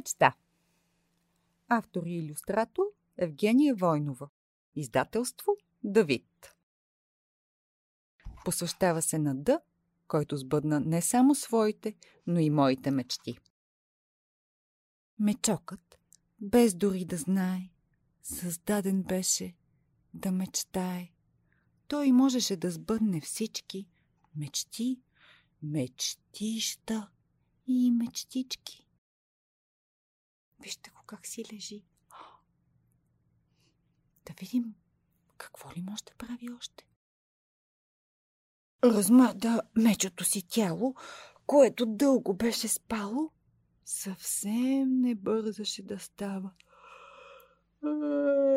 Мечта. Автор и иллюстратор Евгения Войнова. Издателство Давид. Посвещава се на Д, който сбъдна не само своите, но и моите мечти. Мечокът, без дори да знае, създаден беше да мечтае. Той можеше да сбъдне всички мечти, мечтища и мечтички. Вижте го как си лежи. Да видим какво ли може да прави още. Размърда мечото си тяло, което дълго беше спало, съвсем не бързаше да става.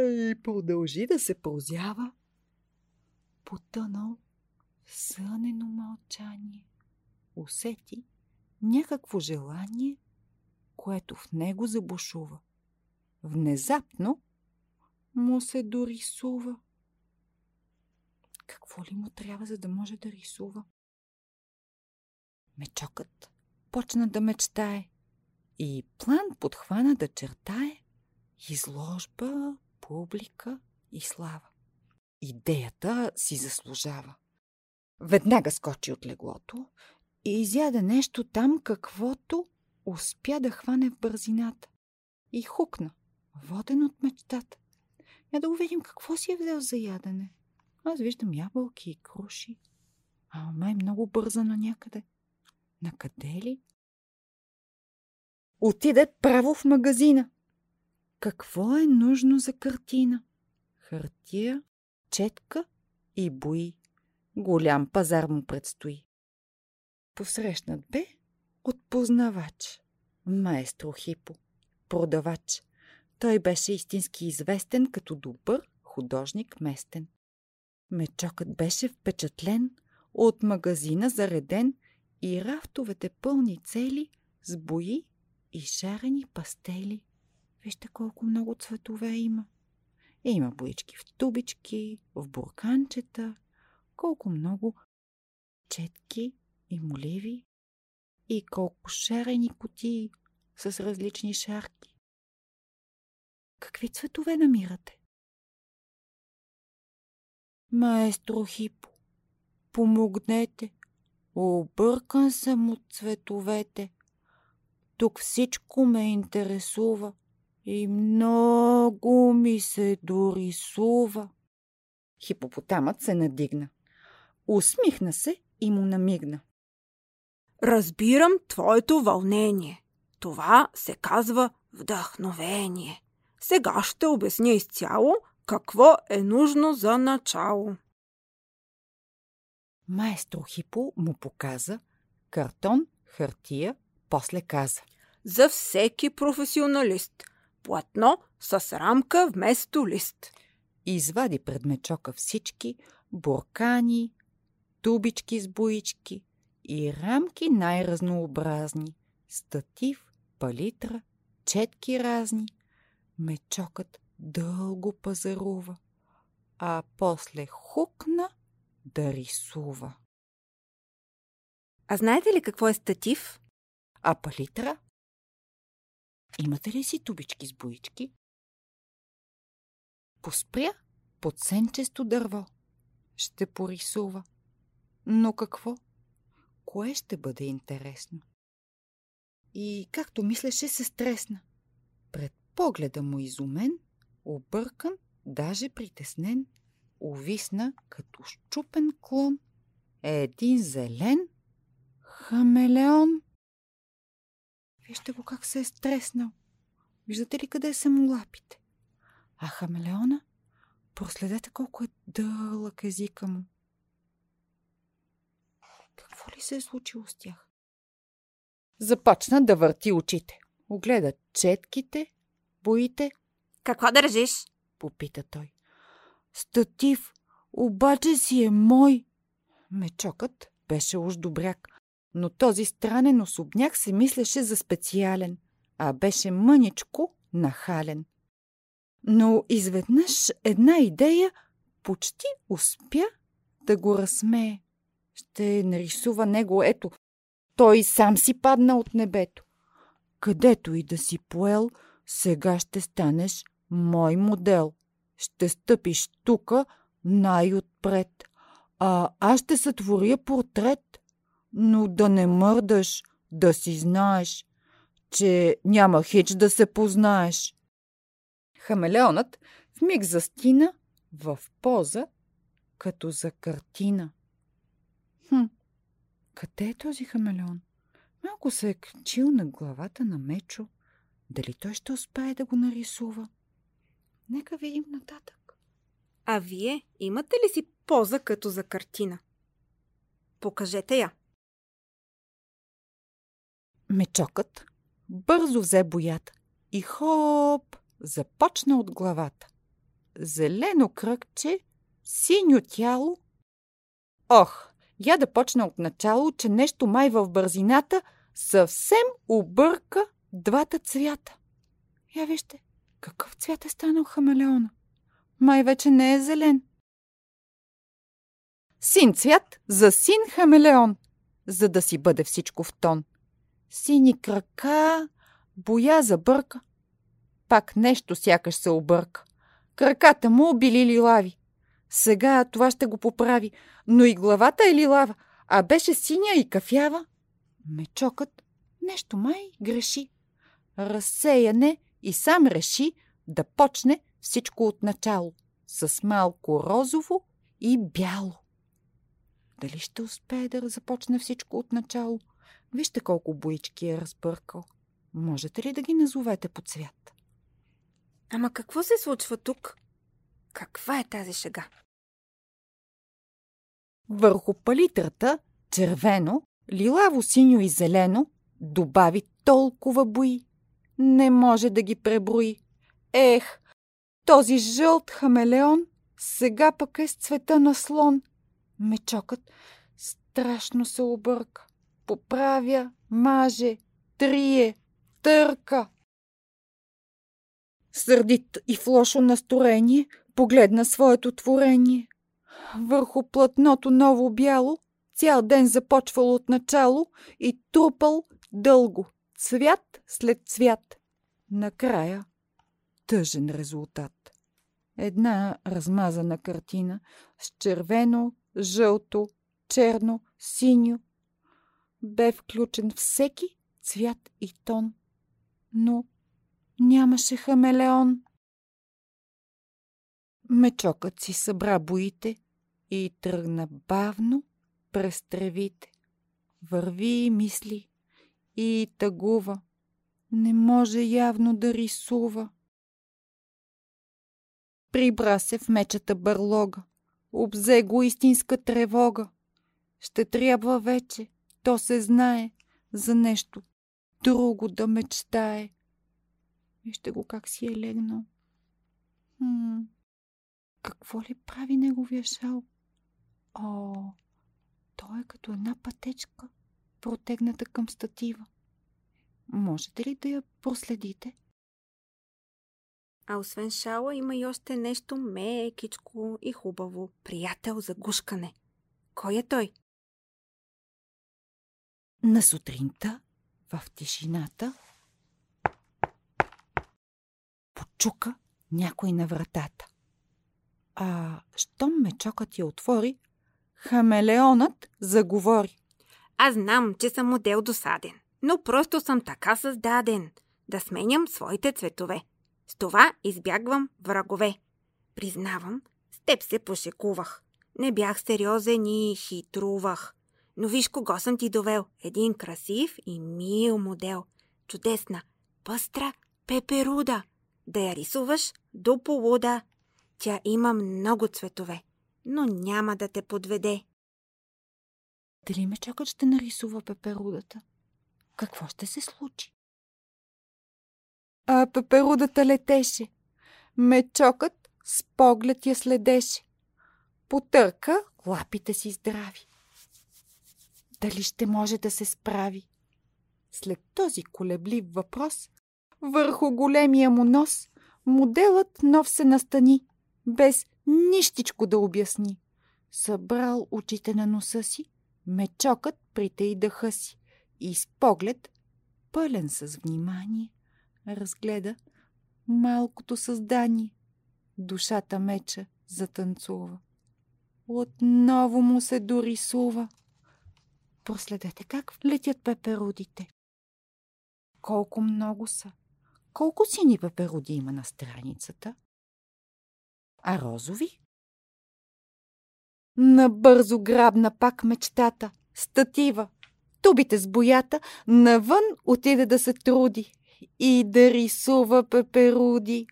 И продължи да се прозява. Потънал в сънено мълчание. Усети някакво желание – което в него забушува. Внезапно му се дорисува. Какво ли му трябва, за да може да рисува? Мечокът почна да мечтае и план подхвана да чертае изложба, публика и слава. Идеята си заслужава. Веднага скочи от леглото и изяде нещо там, каквото успя да хване в бързината и хукна, воден от мечтата. Я да увидим какво си е взел за ядене. Аз виждам ябълки и круши. А май много бърза на някъде. На къде ли? Отиде право в магазина. Какво е нужно за картина? Хартия, четка и бои. Голям пазар му предстои. Посрещнат бе от познавач. Маестро Хипо. Продавач. Той беше истински известен като добър художник местен. Мечокът беше впечатлен от магазина зареден и рафтовете пълни цели с бои и шарени пастели. Вижте колко много цветове има. Има боички в тубички, в бурканчета, колко много четки и моливи и колко шарени кутии с различни шарки. Какви цветове намирате? Маестро Хипо, помогнете. Объркан съм от цветовете. Тук всичко ме интересува и много ми се дорисува. Хипопотамът се надигна. Усмихна се и му намигна. Разбирам твоето вълнение. Това се казва вдъхновение. Сега ще обясня изцяло какво е нужно за начало. Маестро Хипо му показа картон, хартия, после каза. За всеки професионалист. Платно с рамка вместо лист. Извади пред мечока всички буркани, тубички с боички, и рамки най-разнообразни, статив, палитра, четки разни. Мечокът дълго пазарува, а после хукна да рисува. А знаете ли какво е статив? А палитра? Имате ли си тубички с боички? Поспря под сенчесто дърво. Ще порисува. Но какво? кое ще бъде интересно. И, както мислеше, се стресна. Пред погледа му изумен, объркан, даже притеснен, увисна като щупен клон е един зелен хамелеон. Вижте го как се е стреснал. Виждате ли къде са му лапите? А хамелеона? Проследете колко е дълъг езика му. Какво ли се е случило с тях? Започна да върти очите. Огледа четките, боите. Какво държиш? Попита той. Статив, обаче си е мой. Мечокът беше уж добряк, но този странен особняк се мислеше за специален, а беше мъничко нахален. Но изведнъж една идея почти успя да го разсмее. Ще нарисува него, ето, той сам си падна от небето. Където и да си поел, сега ще станеш мой модел. Ще стъпиш тука най-отпред. А аз ще сътворя портрет. Но да не мърдаш, да си знаеш, че няма хич да се познаеш. Хамелеонът в миг застина в поза, като за картина. Хм, къде е този хамелеон? Малко се е качил на главата на Мечо. Дали той ще успее да го нарисува? Нека видим нататък. А вие имате ли си поза като за картина? Покажете я. Мечокът бързо взе боята и хоп, започна от главата. Зелено кръгче, синьо тяло. Ох, я да почна от начало, че нещо май в бързината съвсем обърка двата цвята. Я вижте, какъв цвят е станал хамелеона. Май вече не е зелен. Син цвят за син хамелеон, за да си бъде всичко в тон. Сини крака, боя забърка. Пак нещо сякаш се обърка. Краката му били лилави. Сега това ще го поправи, но и главата е лилава, а беше синя и кафява. Мечокът нещо май греши. Разсеяне и сам реши да почне всичко от начало, с малко розово и бяло. Дали ще успее да започне всичко от начало? Вижте колко боички е разбъркал. Можете ли да ги назовете по цвят? Ама какво се случва тук? Каква е тази шега? Върху палитрата, червено, лилаво, синьо и зелено, добави толкова бои. Не може да ги преброи. Ех, този жълт хамелеон сега пък е с цвета на слон. Мечокът страшно се обърка. Поправя, маже, трие, търка. Сърдит и в лошо настроение погледна своето творение. Върху платното ново бяло, цял ден започвал от начало и трупал дълго, цвят след цвят. Накрая тъжен резултат. Една размазана картина с червено, жълто, черно, синьо. Бе включен всеки цвят и тон, но нямаше хамелеон. Мечокът си събра боите и тръгна бавно през тревите. Върви и мисли и тъгува. Не може явно да рисува. Прибра се в мечата бърлога. Обзе го истинска тревога. Ще трябва вече, то се знае, за нещо друго да мечтае. Вижте го как си е легнал. Хм, какво ли прави неговия шал? О, той е като една пътечка, протегната към статива. Можете ли да я проследите? А освен шала има и още нещо мекичко и хубаво. Приятел за гушкане. Кой е той? На сутринта, в тишината, почука някой на вратата. А щом мечокът я отвори, хамелеонът заговори. Аз знам, че съм модел досаден, но просто съм така създаден да сменям своите цветове. С това избягвам врагове. Признавам, с теб се пошекувах. Не бях сериозен и хитрувах. Но виж кого съм ти довел. Един красив и мил модел. Чудесна, пъстра пеперуда. Да я рисуваш до полуда. Тя има много цветове, но няма да те подведе. Дали ме чакат ще нарисува пеперудата? Какво ще се случи? А пеперудата летеше. Мечокът с поглед я следеше. Потърка лапите си здрави. Дали ще може да се справи? След този колеблив въпрос, върху големия му нос, Моделът нов се настани, без нищичко да обясни. Събрал очите на носа си, мечокът притей дъха си и с поглед, пълен с внимание, разгледа малкото създание. Душата меча затанцува. Отново му се дорисува. Проследете как летят пеперудите. Колко много са. Колко сини пеперуди има на страницата? А розови? Набързо грабна пак мечтата. Статива. Тубите с боята, навън отиде да се труди и да рисува пеперуди.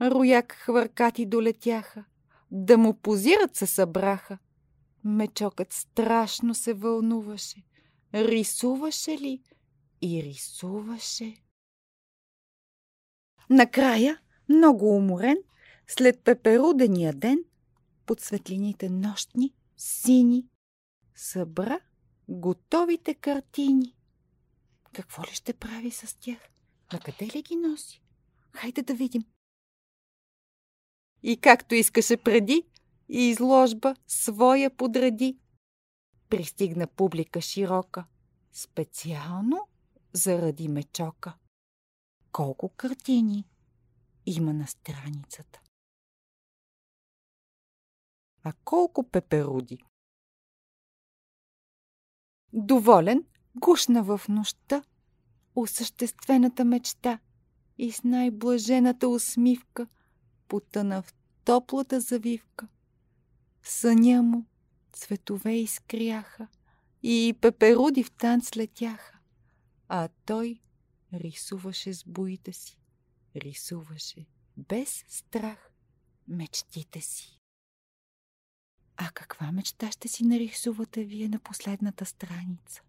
Рояк хвъркати долетяха, да му позират се събраха. Мечокът страшно се вълнуваше. Рисуваше ли? И рисуваше. Накрая, много уморен, след пеперудения ден, под светлините нощни, сини, събра готовите картини. Какво ли ще прави с тях? На къде ли ги носи? Хайде да видим. И както искаше преди, и изложба своя подреди. Пристигна публика широка, специално заради мечока. Колко картини има на страницата. А колко пеперуди? Доволен, гушна в нощта, осъществената мечта и с най-блажената усмивка потъна в топлата завивка. Съня му цветове изкряха и пеперуди в танц летяха, а той рисуваше с боите си, рисуваше без страх мечтите си. А каква мечта ще си нарисувате вие на последната страница?